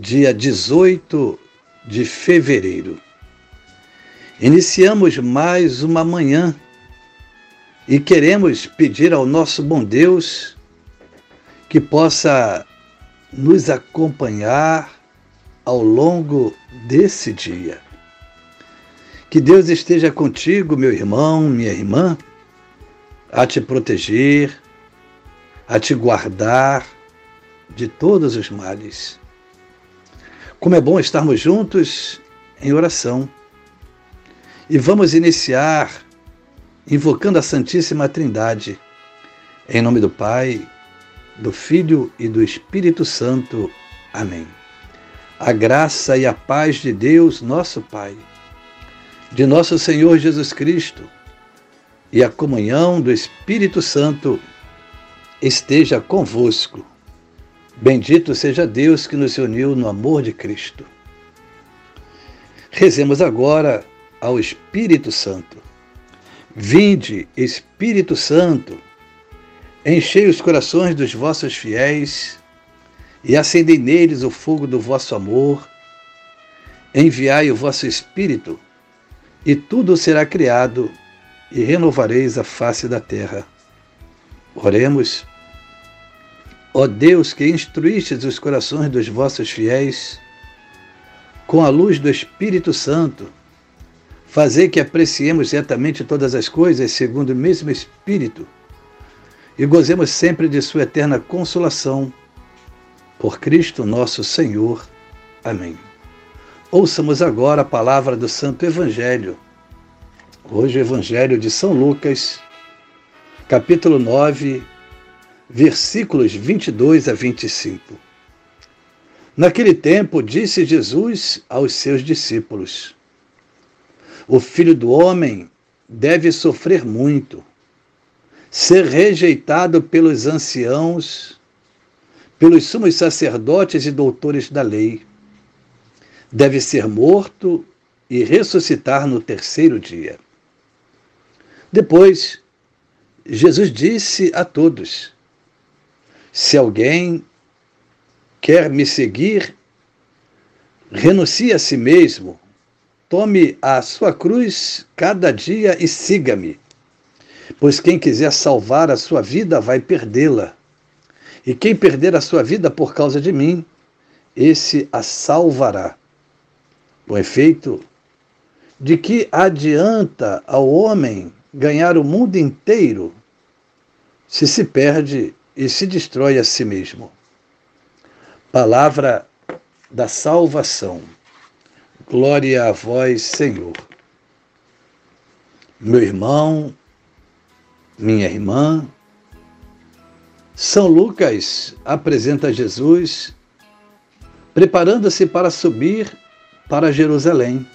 dia 18 de fevereiro. Iniciamos mais uma manhã e queremos pedir ao nosso bom Deus que possa nos acompanhar ao longo desse dia. Que Deus esteja contigo, meu irmão, minha irmã, a te proteger, a te guardar de todos os males. Como é bom estarmos juntos em oração. E vamos iniciar invocando a Santíssima Trindade, em nome do Pai, do Filho e do Espírito Santo. Amém. A graça e a paz de Deus, nosso Pai, de nosso Senhor Jesus Cristo e a comunhão do Espírito Santo esteja convosco Bendito seja Deus que nos uniu no amor de Cristo. Rezemos agora ao Espírito Santo. Vinde, Espírito Santo, enchei os corações dos vossos fiéis e acendei neles o fogo do vosso amor. Enviai o vosso Espírito, e tudo será criado, e renovareis a face da terra. Oremos. Ó Deus, que instruístes os corações dos vossos fiéis, com a luz do Espírito Santo, fazei que apreciemos certamente todas as coisas segundo o mesmo Espírito e gozemos sempre de Sua eterna consolação. Por Cristo nosso Senhor. Amém. Ouçamos agora a palavra do Santo Evangelho. Hoje, o Evangelho de São Lucas, capítulo 9 versículos 22 a 25. Naquele tempo, disse Jesus aos seus discípulos: O filho do homem deve sofrer muito, ser rejeitado pelos anciãos, pelos sumos sacerdotes e doutores da lei. Deve ser morto e ressuscitar no terceiro dia. Depois, Jesus disse a todos: se alguém quer me seguir, renuncie a si mesmo, tome a sua cruz cada dia e siga-me. Pois quem quiser salvar a sua vida vai perdê-la. E quem perder a sua vida por causa de mim, esse a salvará. Com efeito, de que adianta ao homem ganhar o mundo inteiro se se perde e se destrói a si mesmo. Palavra da salvação. Glória a vós, Senhor. Meu irmão, minha irmã, São Lucas apresenta Jesus preparando-se para subir para Jerusalém.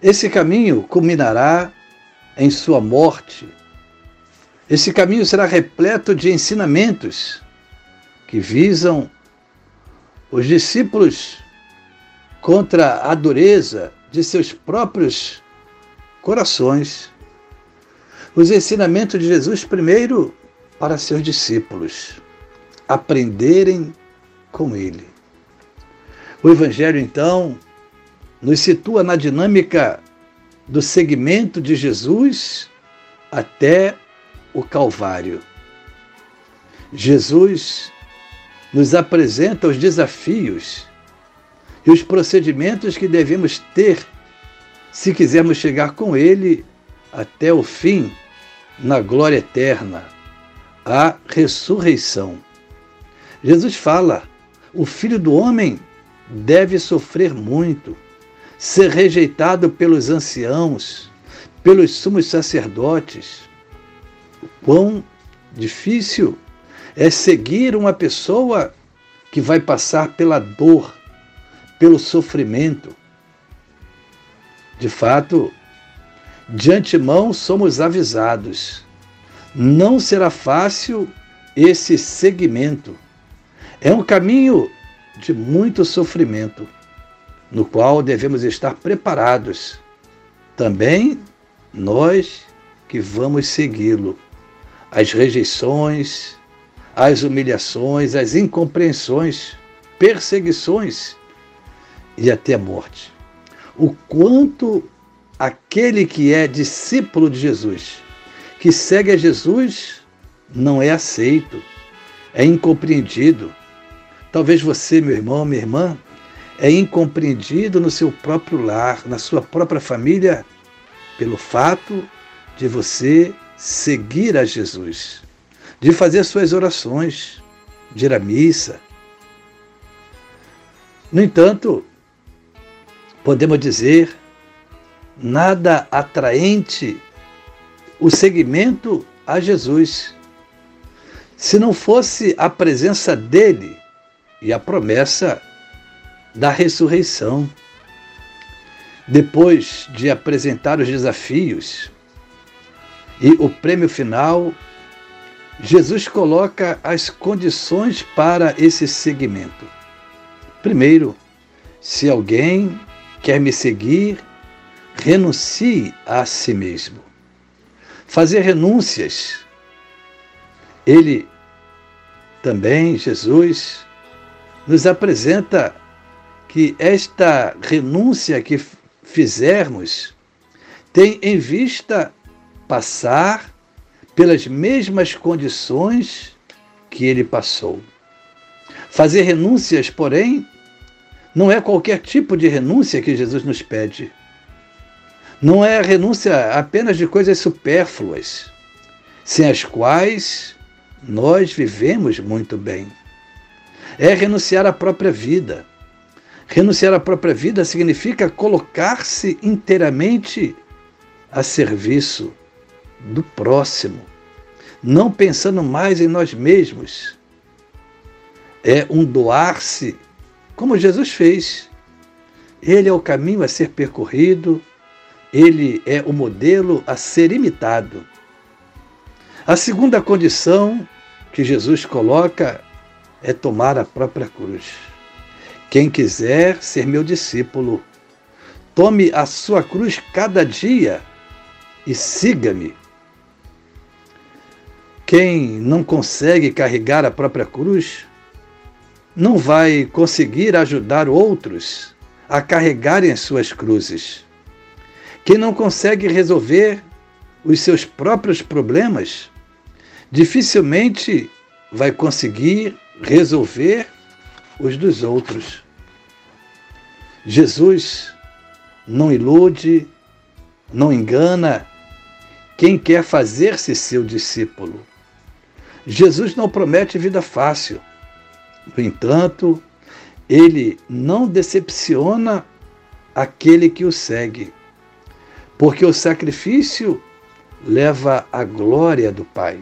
Esse caminho culminará em sua morte esse caminho será repleto de ensinamentos que visam os discípulos contra a dureza de seus próprios corações. Os ensinamentos de Jesus, primeiro, para seus discípulos aprenderem com ele. O Evangelho, então, nos situa na dinâmica do segmento de Jesus até o Calvário. Jesus nos apresenta os desafios e os procedimentos que devemos ter se quisermos chegar com Ele até o fim na glória eterna, a ressurreição. Jesus fala: o filho do homem deve sofrer muito, ser rejeitado pelos anciãos, pelos sumos sacerdotes, quão difícil é seguir uma pessoa que vai passar pela dor, pelo sofrimento. De fato, de antemão somos avisados. Não será fácil esse segmento. É um caminho de muito sofrimento, no qual devemos estar preparados. Também nós que vamos segui-lo. As rejeições, as humilhações, as incompreensões, perseguições e até a morte. O quanto aquele que é discípulo de Jesus, que segue a Jesus, não é aceito, é incompreendido. Talvez você, meu irmão, minha irmã, é incompreendido no seu próprio lar, na sua própria família, pelo fato de você seguir a Jesus, de fazer suas orações, de ir à missa. No entanto, podemos dizer, nada atraente o seguimento a Jesus, se não fosse a presença dele e a promessa da ressurreição. Depois de apresentar os desafios e o prêmio final, Jesus coloca as condições para esse seguimento. Primeiro, se alguém quer me seguir, renuncie a si mesmo. Fazer renúncias. Ele também, Jesus, nos apresenta que esta renúncia que fizermos tem em vista passar pelas mesmas condições que ele passou. Fazer renúncias, porém, não é qualquer tipo de renúncia que Jesus nos pede. Não é a renúncia apenas de coisas supérfluas, sem as quais nós vivemos muito bem. É renunciar à própria vida. Renunciar à própria vida significa colocar-se inteiramente a serviço do próximo, não pensando mais em nós mesmos. É um doar-se como Jesus fez. Ele é o caminho a ser percorrido, ele é o modelo a ser imitado. A segunda condição que Jesus coloca é tomar a própria cruz. Quem quiser ser meu discípulo, tome a sua cruz cada dia e siga-me. Quem não consegue carregar a própria cruz, não vai conseguir ajudar outros a carregarem as suas cruzes. Quem não consegue resolver os seus próprios problemas, dificilmente vai conseguir resolver os dos outros. Jesus não ilude, não engana quem quer fazer-se seu discípulo. Jesus não promete vida fácil. No entanto, ele não decepciona aquele que o segue, porque o sacrifício leva à glória do Pai.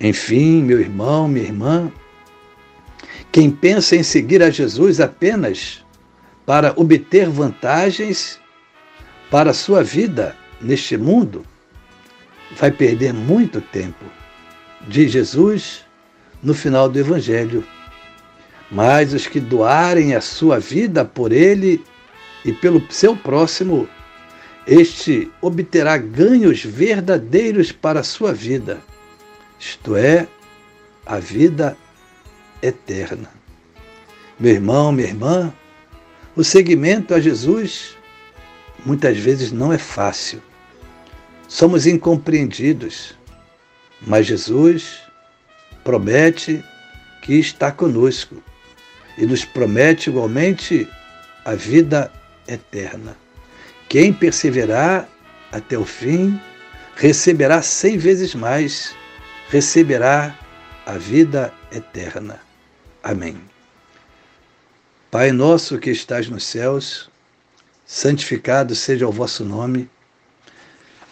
Enfim, meu irmão, minha irmã, quem pensa em seguir a Jesus apenas para obter vantagens para a sua vida neste mundo, vai perder muito tempo, diz Jesus no final do Evangelho. Mas os que doarem a sua vida por ele e pelo seu próximo, este obterá ganhos verdadeiros para a sua vida, isto é, a vida eterna. Meu irmão, minha irmã, o seguimento a Jesus muitas vezes não é fácil. Somos incompreendidos, mas Jesus promete que está conosco e nos promete igualmente a vida eterna. Quem perseverar até o fim receberá cem vezes mais, receberá a vida eterna. Amém. Pai nosso que estás nos céus, santificado seja o vosso nome.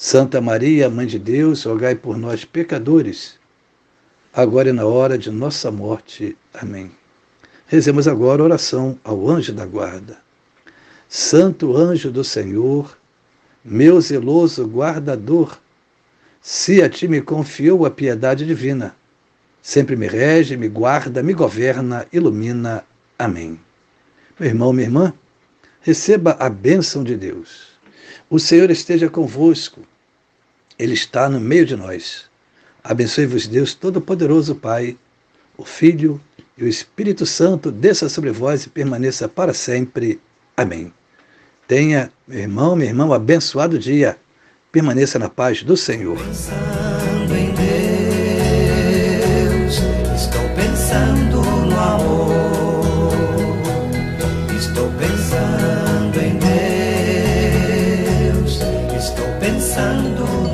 Santa Maria, Mãe de Deus, rogai por nós, pecadores, agora e na hora de nossa morte. Amém. Rezemos agora oração ao anjo da guarda. Santo anjo do Senhor, meu zeloso guardador, se a ti me confiou a piedade divina, sempre me rege, me guarda, me governa, ilumina. Amém. Meu irmão, minha irmã, receba a bênção de Deus. O Senhor esteja convosco. Ele está no meio de nós. Abençoe-vos, Deus Todo-Poderoso, Pai, o Filho e o Espírito Santo desça sobre vós e permaneça para sempre. Amém. Tenha, meu irmão, minha irmã, um abençoado dia. Permaneça na paz do Senhor. Pensando em Deus, estou pensando no amor. Estou pensando em Deus, estou pensando no.